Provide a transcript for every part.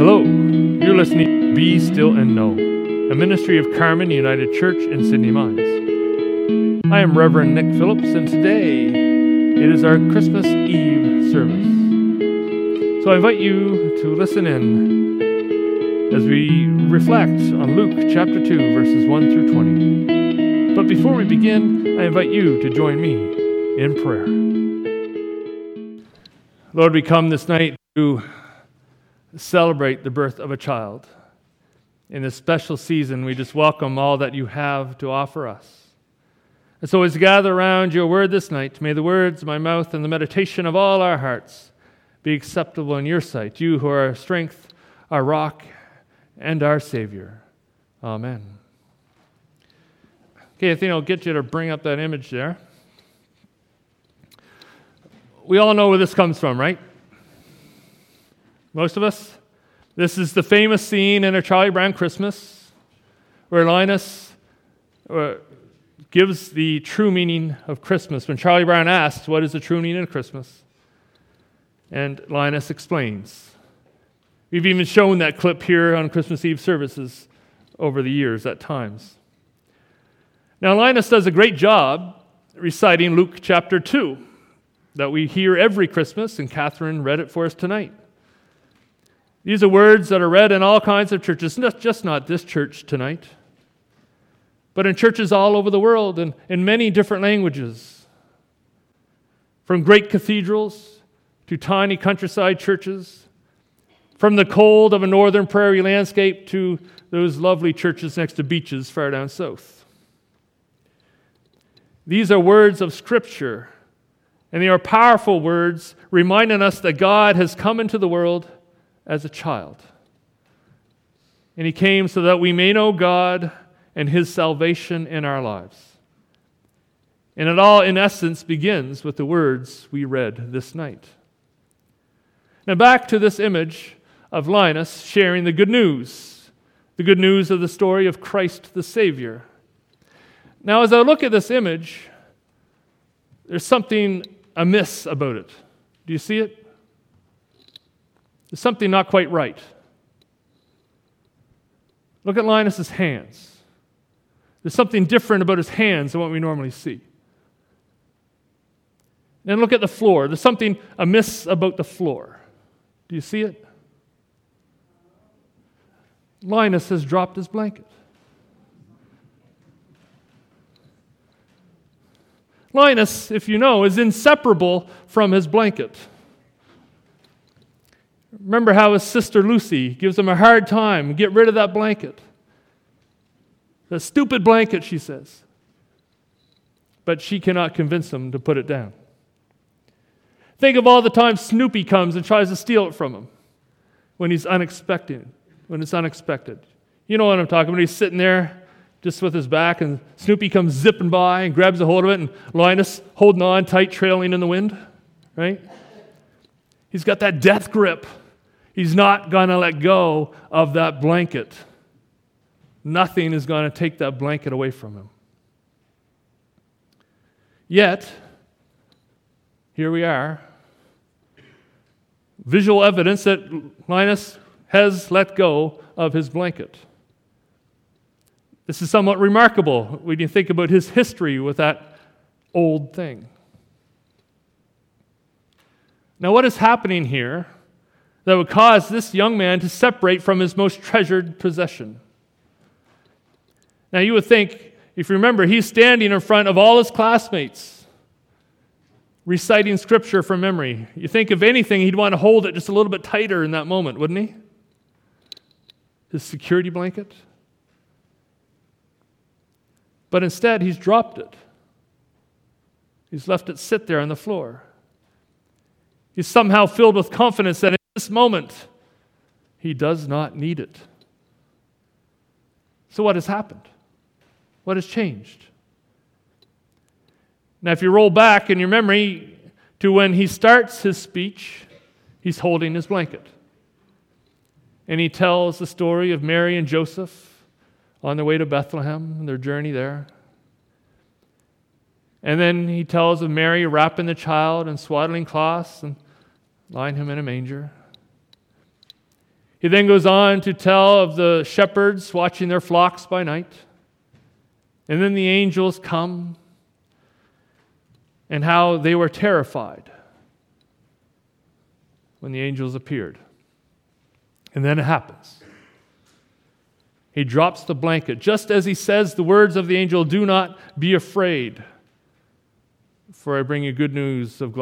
Hello, you're listening to Be Still and Know, a ministry of Carmen United Church in Sydney Mines. I am Reverend Nick Phillips, and today it is our Christmas Eve service. So I invite you to listen in as we reflect on Luke chapter 2, verses 1 through 20. But before we begin, I invite you to join me in prayer. Lord, we come this night to celebrate the birth of a child. In this special season, we just welcome all that you have to offer us. And so, as we gather around your word this night, may the words of my mouth and the meditation of all our hearts be acceptable in your sight, you who are our strength, our rock, and our Savior. Amen. Okay, I think I'll get you to bring up that image there. We all know where this comes from, right? Most of us? This is the famous scene in a Charlie Brown Christmas where Linus uh, gives the true meaning of Christmas. When Charlie Brown asks, What is the true meaning of Christmas? And Linus explains. We've even shown that clip here on Christmas Eve services over the years at times. Now, Linus does a great job reciting Luke chapter 2 that we hear every Christmas, and Catherine read it for us tonight. These are words that are read in all kinds of churches, not just not this church tonight, but in churches all over the world and in many different languages. From great cathedrals to tiny countryside churches, from the cold of a northern prairie landscape to those lovely churches next to beaches far down south. These are words of Scripture, and they are powerful words reminding us that God has come into the world as a child. And he came so that we may know God and his salvation in our lives. And it all, in essence, begins with the words we read this night. Now, back to this image of Linus sharing the good news, the good news of the story of Christ the Savior. Now, as I look at this image, there's something amiss about it. Do you see it? There's something not quite right. Look at Linus's hands. There's something different about his hands than what we normally see. Then look at the floor. There's something amiss about the floor. Do you see it? Linus has dropped his blanket. Linus, if you know, is inseparable from his blanket. Remember how his sister Lucy gives him a hard time. Get rid of that blanket. The stupid blanket, she says. But she cannot convince him to put it down. Think of all the times Snoopy comes and tries to steal it from him when he's unexpected, when it's unexpected. You know what I'm talking about. He's sitting there just with his back, and Snoopy comes zipping by and grabs a hold of it, and Linus holding on tight, trailing in the wind, right? He's got that death grip. He's not going to let go of that blanket. Nothing is going to take that blanket away from him. Yet, here we are. Visual evidence that Linus has let go of his blanket. This is somewhat remarkable when you think about his history with that old thing. Now, what is happening here that would cause this young man to separate from his most treasured possession. Now, you would think, if you remember, he's standing in front of all his classmates, reciting scripture from memory. You think, if anything, he'd want to hold it just a little bit tighter in that moment, wouldn't he? His security blanket. But instead, he's dropped it. He's left it sit there on the floor. He's somehow filled with confidence that in this moment, he does not need it. So, what has happened? What has changed? Now, if you roll back in your memory to when he starts his speech, he's holding his blanket. And he tells the story of Mary and Joseph on their way to Bethlehem and their journey there. And then he tells of Mary wrapping the child in swaddling cloths and lying him in a manger. He then goes on to tell of the shepherds watching their flocks by night. And then the angels come and how they were terrified when the angels appeared. And then it happens. He drops the blanket, just as he says the words of the angel Do not be afraid, for I bring you good news of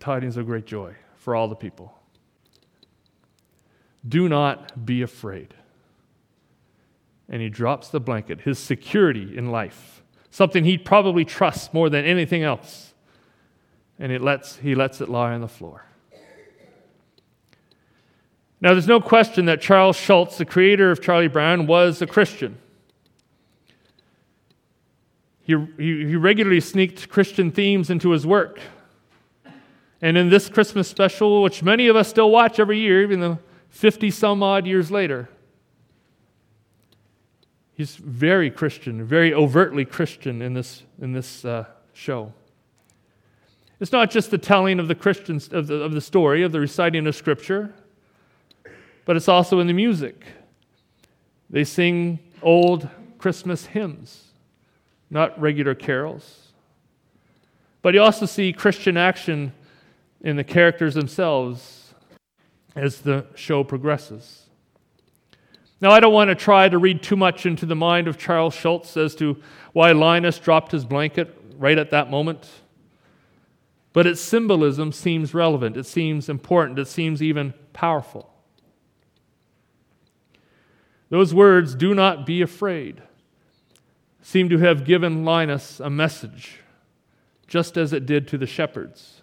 tidings of great joy for all the people. Do not be afraid. And he drops the blanket, his security in life, something he probably trusts more than anything else. And it lets, he lets it lie on the floor. Now, there's no question that Charles Schulz, the creator of Charlie Brown, was a Christian. He, he, he regularly sneaked Christian themes into his work. And in this Christmas special, which many of us still watch every year, even though 50 some odd years later, he's very Christian, very overtly Christian in this, in this uh, show. It's not just the telling of the Christians of the, of the story, of the reciting of Scripture but it's also in the music. They sing old Christmas hymns, not regular carols. But you also see Christian action in the characters themselves as the show progresses. Now, I don't want to try to read too much into the mind of Charles Schulz as to why Linus dropped his blanket right at that moment. But its symbolism seems relevant, it seems important, it seems even powerful. Those words, do not be afraid, seem to have given Linus a message, just as it did to the shepherds.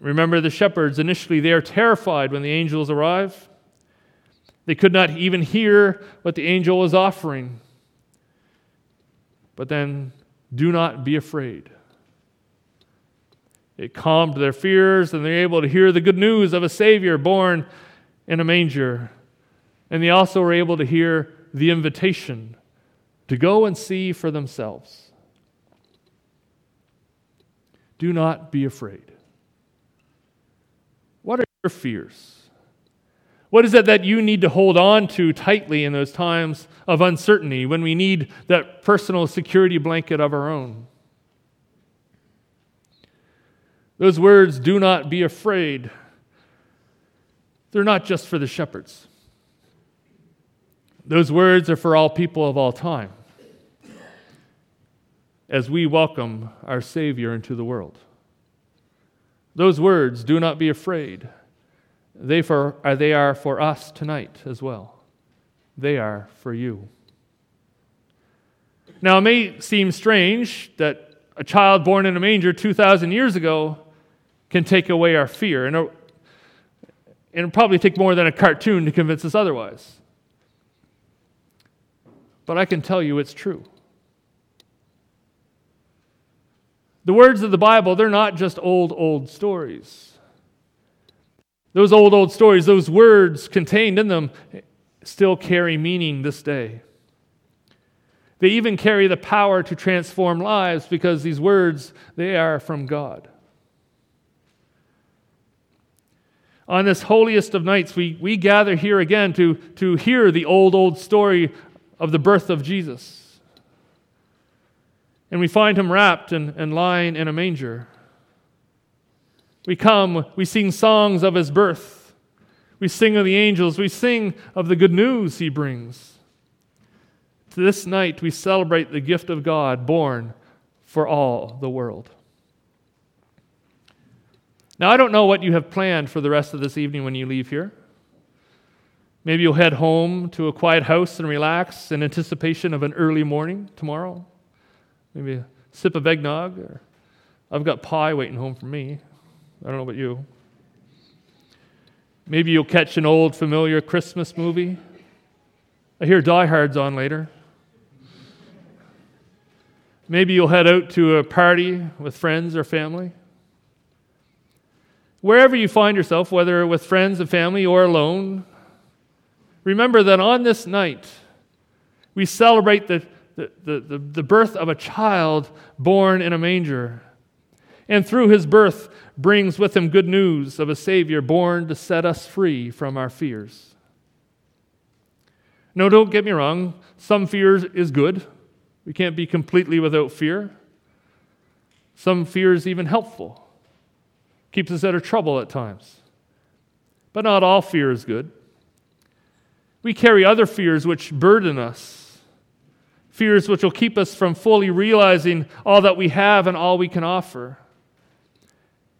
Remember, the shepherds, initially, they are terrified when the angels arrive. They could not even hear what the angel was offering. But then, do not be afraid. It calmed their fears, and they're able to hear the good news of a Savior born in a manger. And they also were able to hear the invitation to go and see for themselves. Do not be afraid. What are your fears? What is it that you need to hold on to tightly in those times of uncertainty when we need that personal security blanket of our own? Those words, do not be afraid, they're not just for the shepherds. Those words are for all people of all time as we welcome our Savior into the world. Those words, do not be afraid, they, for, uh, they are for us tonight as well. They are for you. Now, it may seem strange that a child born in a manger 2,000 years ago can take away our fear. And it'll probably take more than a cartoon to convince us otherwise. But I can tell you it's true. The words of the Bible, they're not just old, old stories. Those old, old stories, those words contained in them, still carry meaning this day. They even carry the power to transform lives because these words, they are from God. On this holiest of nights, we, we gather here again to, to hear the old, old story of the birth of Jesus. And we find him wrapped and, and lying in a manger. We come, we sing songs of his birth. We sing of the angels. We sing of the good news he brings. To this night, we celebrate the gift of God born for all the world. Now, I don't know what you have planned for the rest of this evening when you leave here. Maybe you'll head home to a quiet house and relax in anticipation of an early morning tomorrow. Maybe a sip of eggnog, or I've got pie waiting home for me. I don't know about you. Maybe you'll catch an old familiar Christmas movie. I hear Die Hard's on later. Maybe you'll head out to a party with friends or family. Wherever you find yourself, whether with friends and family or alone, Remember that on this night, we celebrate the, the, the, the birth of a child born in a manger. and through his birth brings with him good news of a Savior born to set us free from our fears. No, don't get me wrong, some fear is good. We can't be completely without fear. Some fear is even helpful, keeps us out of trouble at times. But not all fear is good. We carry other fears which burden us, fears which will keep us from fully realizing all that we have and all we can offer.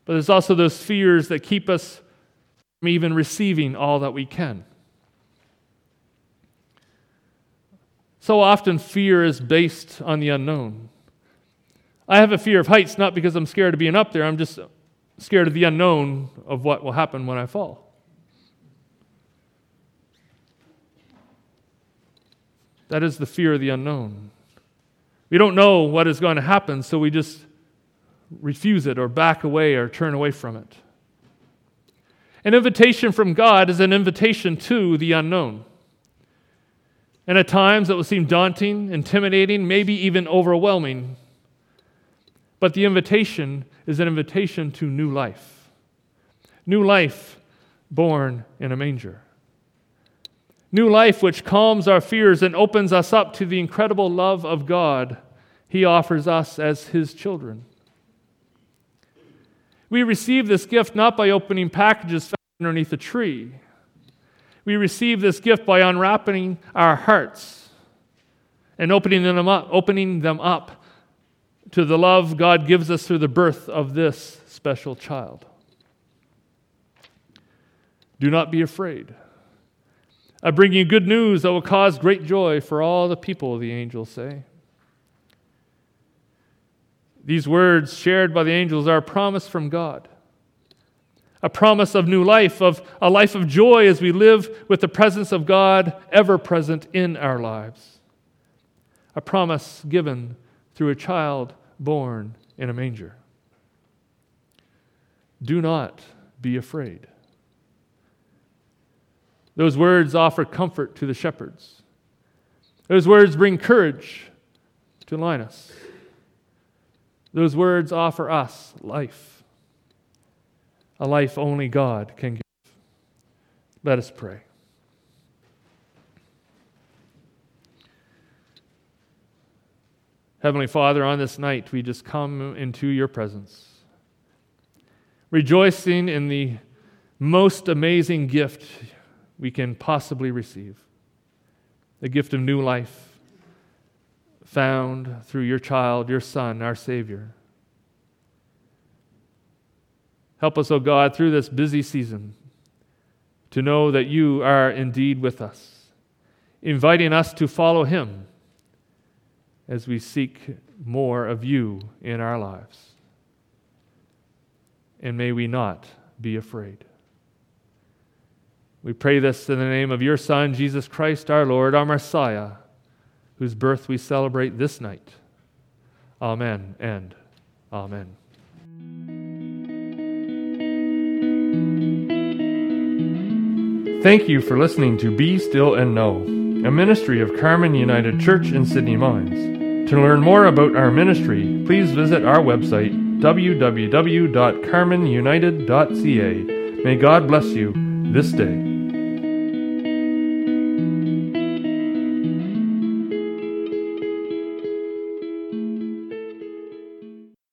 But there's also those fears that keep us from even receiving all that we can. So often, fear is based on the unknown. I have a fear of heights not because I'm scared of being up there, I'm just scared of the unknown of what will happen when I fall. That is the fear of the unknown. We don't know what is going to happen, so we just refuse it or back away or turn away from it. An invitation from God is an invitation to the unknown. And at times it will seem daunting, intimidating, maybe even overwhelming. But the invitation is an invitation to new life. New life born in a manger. New life which calms our fears and opens us up to the incredible love of God He offers us as His children. We receive this gift not by opening packages found underneath a tree. We receive this gift by unwrapping our hearts and opening them up, opening them up to the love God gives us through the birth of this special child. Do not be afraid. I bring you good news that will cause great joy for all the people, the angels say. These words shared by the angels are a promise from God. A promise of new life, of a life of joy as we live with the presence of God ever present in our lives. A promise given through a child born in a manger. Do not be afraid. Those words offer comfort to the shepherds. Those words bring courage to Linus. Those words offer us life, a life only God can give. Let us pray. Heavenly Father, on this night, we just come into your presence, rejoicing in the most amazing gift we can possibly receive the gift of new life found through your child, your Son, our Savior. Help us, O oh God, through this busy season to know that you are indeed with us, inviting us to follow Him as we seek more of you in our lives. And may we not be afraid. We pray this in the name of your Son, Jesus Christ, our Lord, our Messiah whose birth we celebrate this night. Amen and amen. Thank you for listening to Be Still and Know, a ministry of Carmen United Church in Sydney Mines. To learn more about our ministry, please visit our website www.carmenunited.ca. May God bless you this day.